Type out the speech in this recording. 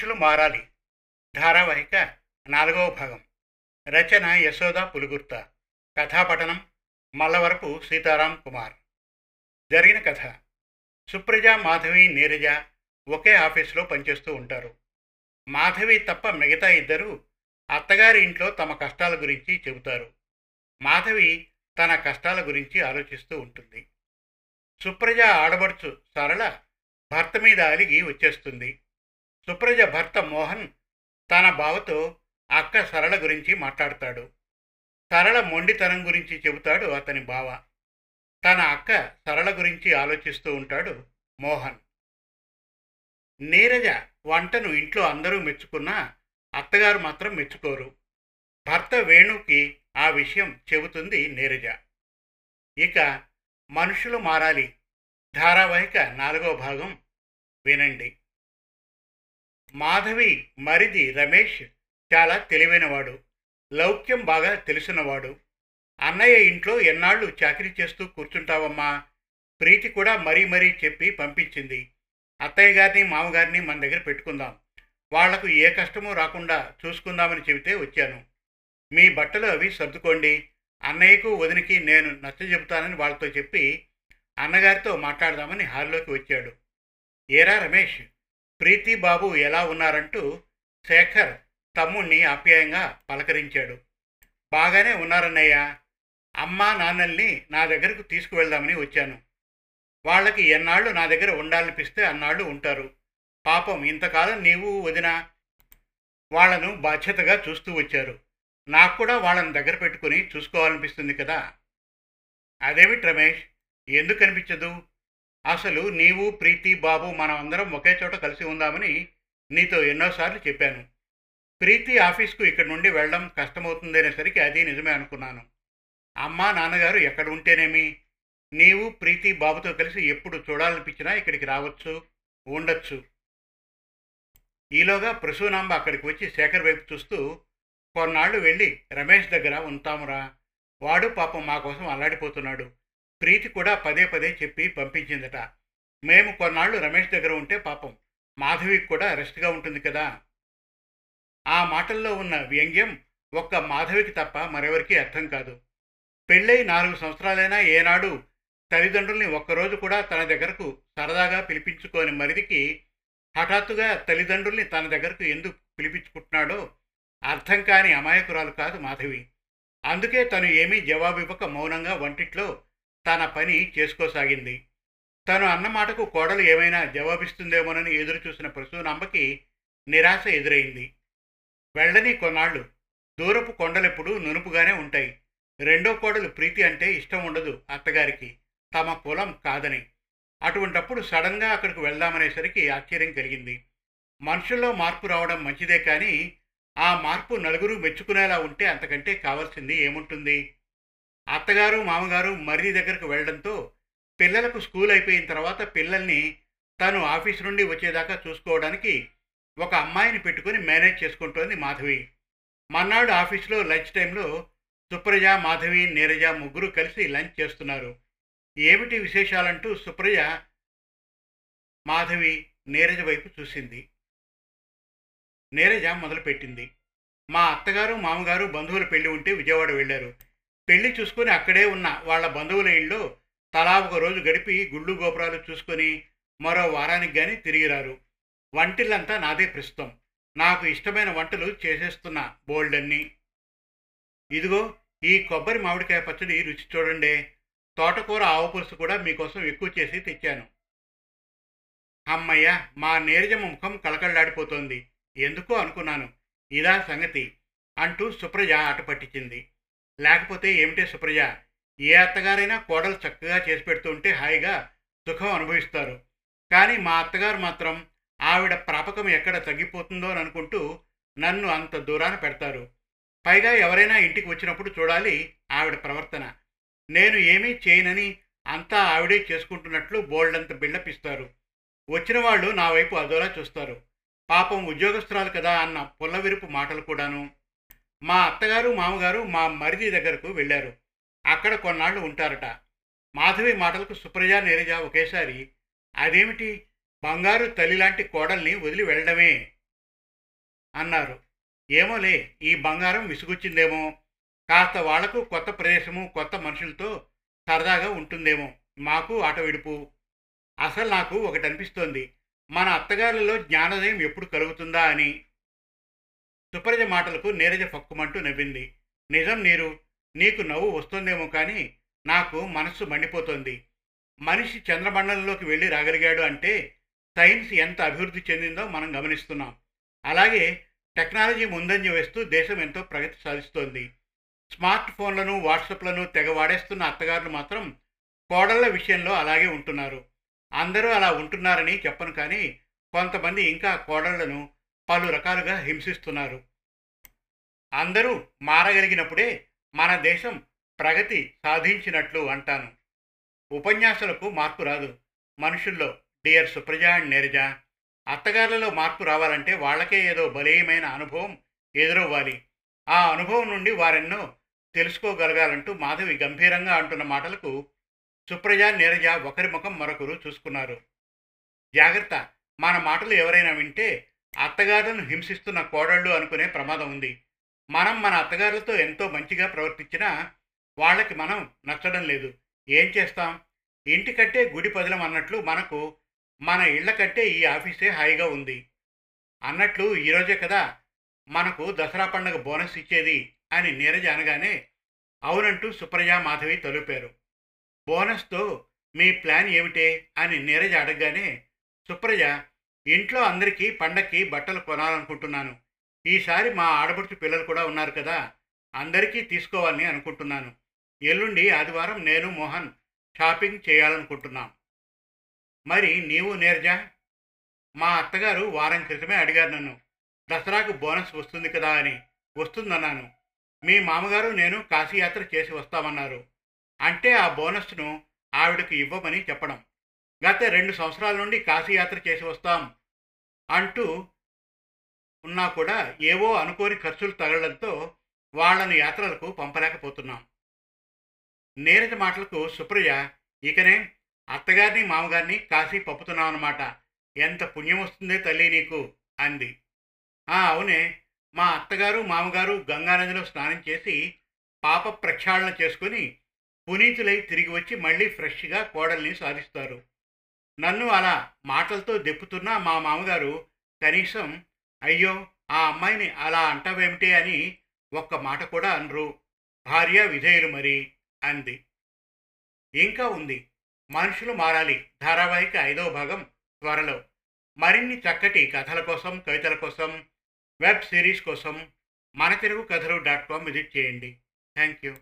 మనుషులు మారాలి. ధారావాహిక నాలుగవ భాగం. రచన యశోద పులుగుర్త. కథాపఠనం మల్లవరపు సీతారాం కుమార్. జరిగిన కథ. సుప్రజ మాధవి నీరజ ఒకే ఆఫీసులో పనిచేస్తూ ఉంటారు. మాధవి తప్ప మిగతా ఇద్దరు అత్తగారి ఇంట్లో తమ కష్టాల గురించి చెబుతారు. మాధవి తన కష్టాల గురించి ఆలోచిస్తూ ఉంటుంది. సుప్రజ ఆడబడుచు సరళ భర్త మీద అలిగి వచ్చేస్తుంది. సుప్రజ భర్త మోహన్ తన బావతో అక్క సరళ గురించి మాట్లాడతాడు. సరళ మొండితనం గురించి చెబుతాడు అతని బావ. తన అక్క సరళ గురించి ఆలోచిస్తూ ఉంటాడు మోహన్. నీరజ వంటను ఇంట్లో అందరూ మెచ్చుకున్నా అత్తగారు మాత్రం మెచ్చుకోరు. భర్త వేణుకి ఆ విషయం చెబుతుంది నీరజ. ఇక మనుషులు మారాలి. ధారావాహిక నాలుగో భాగం వినండి. మాధవి మరిది రమేష్ చాలా తెలివైనవాడు. లౌక్యం బాగా తెలిసినవాడు అన్నయ్య ఇంట్లో ఎన్నాళ్ళు చాకరీ చేస్తూ కూర్చుంటావమ్మా? ప్రీతి కూడా మరీ మరీ చెప్పి పంపించింది. అత్తయ్య గారిని మామగారిని మన దగ్గర పెట్టుకుందాం. వాళ్ళకు ఏ కష్టమూ రాకుండా చూసుకుందామని చెబితే వచ్చాను. మీ బట్టలు అవి సర్దుకోండి. అన్నయ్యకు వదినికి నేను నచ్చ చెబుతానని వాళ్ళతో చెప్పి అన్నగారితో మాట్లాడదామని హాల్లోకి వచ్చాడు. ఏరా రమేష్? ప్రీతి బాబు ఎలా ఉన్నారంటూ శేఖర్ తమ్ముణ్ణి ఆప్యాయంగా పలకరించాడు. బాగానే ఉన్నారన్నయ్య. అమ్మా నాన్నల్ని నా దగ్గరకు తీసుకువెళ్దామని వచ్చాను. వాళ్ళకి ఎన్నాళ్ళు నా దగ్గర ఉండాలనిపిస్తే అన్నాళ్ళు ఉంటారు. పాపం ఇంతకాలం నీవు వదిన వాళ్ళను బాధ్యతగా చూస్తూ వచ్చారు. నాకు కూడా వాళ్ళని దగ్గర పెట్టుకుని చూసుకోవాలనిపిస్తుంది కదా. అదేమిటి రమేష్? ఎందుకు అనిపించదు? అసలు నీవు ప్రీతి బాబు మనం అందరం ఒకే చోట కలిసి ఉందామని నీతో ఎన్నోసార్లు చెప్పాను. ప్రీతి ఆఫీస్కు ఇక్కడ నుండి వెళ్ళడం కష్టమవుతుందనేసరికి అది నిజమే అనుకున్నాను. అమ్మా నాన్నగారు ఎక్కడ ఉంటేనేమి? నీవు ప్రీతి బాబుతో కలిసి ఎప్పుడు చూడాలనిపించినా ఇక్కడికి రావచ్చు ఉండొచ్చు. ఈలోగా ప్రసూనాంబ అక్కడికి వచ్చి శేఖర్ వైపు చూస్తూ కొన్నాళ్ళు వెళ్ళి రమేష్ దగ్గర ఉంటామురా. వాడు పాపం మా కోసం అల్లాడిపోతున్నాడు. ప్రీతి కూడా పదే పదే చెప్పి పంపించిందట. మేము కొన్నాళ్ళు రమేష్ దగ్గర ఉంటే పాపం మాధవికి కూడా రెస్ట్గా ఉంటుంది కదా. ఆ మాటల్లో ఉన్న వ్యంగ్యం ఒక్క మాధవికి తప్ప మరెవరికీ అర్థం కాదు. పెళ్ళై నాలుగు సంవత్సరాలైనా ఏనాడు తల్లిదండ్రుల్ని ఒక్కరోజు కూడా తన దగ్గరకు సరదాగా పిలిపించుకోని మరిదికి హఠాత్తుగా తల్లిదండ్రుల్ని తన దగ్గరకు ఎందుకు పిలిపించుకుంటున్నాడో అర్థం కాని అమాయకురాలు కాదు మాధవి. అందుకే తను ఏమీ జవాబివ్వక మౌనంగా వంటిట్లో తన పని చేసుకోసాగింది. తను అన్నమాటకు కోడలు ఏమైనా జవాబిస్తుందేమోనని ఎదురుచూసిన ప్రసూనాంబకి నిరాశ ఎదురైంది. వెళ్ళని కొన్నాళ్ళు దూరపు కొండలెప్పుడు నునుపుగానే ఉంటాయి. రెండో కోడలు ప్రీతి అంటే ఇష్టం ఉండదు అత్తగారికి. తమ కులం కాదని. అటువంటప్పుడు సడన్గా అక్కడికి వెళ్దామనేసరికి ఆశ్చర్యం కలిగింది. మనుషుల్లో మార్పు రావడం మంచిదే కానీ ఆ మార్పు నలుగురు మెచ్చుకునేలా ఉంటే అంతకంటే కావాల్సింది ఏముంటుంది? అత్తగారు మామగారు మర్రి దగ్గరకు వెళ్ళడంతో పిల్లలకు స్కూల్ అయిపోయిన తర్వాత పిల్లల్ని తను ఆఫీస్ నుండి వచ్చేదాకా చూసుకోవడానికి ఒక అమ్మాయిని పెట్టుకుని మేనేజ్ చేసుకుంటోంది మాధవి. మన్నాడు ఆఫీస్లో లంచ్ టైంలో సుప్రజ మాధవి నీరజ ముగ్గురు కలిసి లంచ్ చేస్తున్నారు. ఏమిటి విశేషాలంటూ సుప్రజ మాధవి నీరజ వైపు చూసింది. నీరజ మొదలుపెట్టింది. మా అత్తగారు మామగారు బంధువుల పెళ్ళి ఉంటే విజయవాడ వెళ్ళారు. పెళ్ళి చూసుకొని అక్కడే ఉన్న వాళ్ళ బంధువుల ఇళ్ళు తలా ఒక రోజు గడిపి గుళ్ళు గోపురాలు చూసుకొని మరో వారానికి కానీ తిరిగిరారు వంటిల్లంతా నాదే ప్రస్తుతం. నాకు ఇష్టమైన వంటలు చేసేస్తున్నా బోల్డన్ని. ఇదిగో ఈ కొబ్బరి మామిడికాయ పచ్చడి రుచి చూడండి. తోటకూర ఆవు పులుసు కూడా మీకోసం ఎక్కువ చేసి తెచ్చాను. అమ్మయ్య మా నీరజమ్మ ముఖం కళకళలాడిపోతోంది. ఎందుకో అనుకున్నాను. ఇదా సంగతి అంటూ సుప్రజ ఆట పట్టించింది. లేకపోతే ఏమిటే సుప్రజ ఏ అత్తగారైనా కోడలు చక్కగా చేసి పెడుతుంటే హాయిగా సుఖం అనుభవిస్తారు. కానీ మా అత్తగారు మాత్రం ఆవిడ ప్రాపకం ఎక్కడ తగ్గిపోతుందో అని అనుకుంటూ నన్ను అంత దూరాన పెడతారు. పైగా ఎవరైనా ఇంటికి వచ్చినప్పుడు చూడాలి ఆవిడ ప్రవర్తన. నేను ఏమీ చేయనని అంతా ఆవిడే చేసుకుంటున్నట్లు బోల్డంత బిల్డప్ ఇస్తారు వచ్చిన వాళ్ళు నా వైపు అదోలా చూస్తారు. పాపం ఉద్యోగస్తురాలు కదా అన్న పుల్లవిరుపు మాటలు కూడాను. మా అత్తగారు మామగారు మా మరిది దగ్గరకు వెళ్ళారు. అక్కడ కొన్నాళ్ళు ఉంటారట. మాధవి మాటలకు సుప్రజ నీరజ ఒకేసారి అదేమిటి? బంగారు తల్లి లాంటి కోడల్ని వదిలి వెళ్ళడమే అన్నారు. ఏమోలే ఈ బంగారం విసుగొచ్చిందేమో. కాస్త వాళ్ళకు కొత్త ప్రదేశము కొత్త మనుషులతో సరదాగా ఉంటుందేమో. మాకు ఆటవిడుపు అసలు నాకు ఒకటి అనిపిస్తోంది మన అత్తగారులలో జ్ఞానోదయం ఎప్పుడు కలుగుతుందా అని. సుప్రజ మాటలకు నీరజ పక్కుమంటూ నవ్వింది. నిజం నీరు నీకు నవ్వు వస్తుందేమో కానీ నాకు మనస్సు మండిపోతోంది. మనిషి చంద్రమండలంలోకి వెళ్ళి రాగలిగాడు అంటే సైన్స్ ఎంత అభివృద్ధి చెందిందో మనం గమనిస్తున్నాం. అలాగే టెక్నాలజీ ముందంజ వేస్తూ దేశం ఎంతో ప్రగతి సాధిస్తోంది. స్మార్ట్ ఫోన్లను వాట్సాప్లను తెగ వాడేస్తున్న అత్తగారులు మాత్రం కోడళ్ళ విషయంలో అలాగే ఉంటున్నారు. అందరూ అలా ఉంటున్నారని చెప్పను కానీ కొంతమంది ఇంకా కోడళ్ళను పలు రకాలుగా హింసిస్తున్నారు. అందరూ మారగలిగినప్పుడే మన దేశం ప్రగతి సాధించినట్లు అంటాను. ఉపన్యాసాలకు మార్పు రాదు. మనుషుల్లో డియర్ సుప్రజ అండ్ నేరజ అత్తగారులలో మార్పు రావాలంటే వాళ్ళకే ఏదో బలీయమైన అనుభవం ఎదురవ్వాలి. ఆ అనుభవం నుండి వారెన్నో తెలుసుకోగలగాలంటూ మాధవి గంభీరంగా అంటున్న మాటలకు సుప్రజ నీరజ ఒకరి ముఖం మరొకరు చూసుకున్నారు. జాగ్రత్త మన మాటలు ఎవరైనా వింటే అత్తగారులను హింసిస్తున్న కోడళ్ళు అనుకునే ప్రమాదం ఉంది. మనం మన అత్తగారులతో ఎంతో మంచిగా ప్రవర్తించినా వాళ్ళకి మనం నచ్చడం లేదు. ఏం చేస్తాం? ఇంటి కట్టే గుడి పదిలం అన్నట్లు మనకు మన ఇళ్ళ కట్టే ఈ ఆఫీసే హాయిగా ఉంది. అన్నట్లు ఈరోజే కదా మనకు దసరా పండుగ బోనస్ ఇచ్చేది అని నీరజ అనగానే అవునంటూ సుప్రజ మాధవి తలుపారు. బోనస్తో మీ ప్లాన్ ఏమిటే? అని నీరజ అడగగానే సుప్రజ ఇంట్లో అందరికీ పండక్కి బట్టలు కొనాలనుకుంటున్నాను. ఈసారి మా ఆడపడుచు పిల్లలు కూడా ఉన్నారు కదా అందరికీ తీసుకోవాలని అనుకుంటున్నాను. ఎల్లుండి ఆదివారం నేను మోహన్ షాపింగ్ చేయాలనుకుంటున్నాం. మరి నీవు నేర్జా? మా అత్తగారు వారం క్రితమే అడిగారు నన్ను. దసరాకు బోనస్ వస్తుంది కదా అని వస్తుందన్నాను. మీ మామగారు నేను కాశీయాత్ర చేసి వస్తామన్నారు. అంటే ఆ బోనస్ను ఆవిడకు ఇవ్వమని చెప్పడం. గత రెండు సంవత్సరాల నుండి కాశీయాత్ర చేసి వస్తాం అంటూ ఉన్నా కూడా ఏవో అనుకోని ఖర్చులు తగలడంతో వాళ్ళను యాత్రలకు పంపలేకపోతున్నాం. నీరజ మాటలకు సుప్రియ ఇకనే అత్తగారిని మామగారిని కాశీ పంపుతున్నామన్నమాట ఎంత పుణ్యం వస్తుందే తల్లి నీకు అంది. ఆ అవునే. మా అత్తగారు మామగారు గంగానదిలో స్నానం చేసి పాప ప్రక్షాళన చేసుకుని పునీతులై తిరిగి వచ్చి మళ్ళీ ఫ్రెష్గా కోడల్ని సాధిస్తారు. నన్ను అలా మాటలతో దెప్పుతున్న మా మామగారు కనీసం అయ్యో ఆ అమ్మాయిని అలా అంటావేమిటి అని ఒక్క మాట కూడా అనరు. భార్య విధేయులు మరి అంది. ఇంకా ఉంది. మనుషులు మారాలి. ధారావాహిక ఐదవ భాగం త్వరలో. మరిన్ని చక్కటి కథల కోసం కవితల కోసం వెబ్ సిరీస్ కోసం మన తెలుగు కథలు డాట్ కామ్ విజిట్ చేయండి. Thank you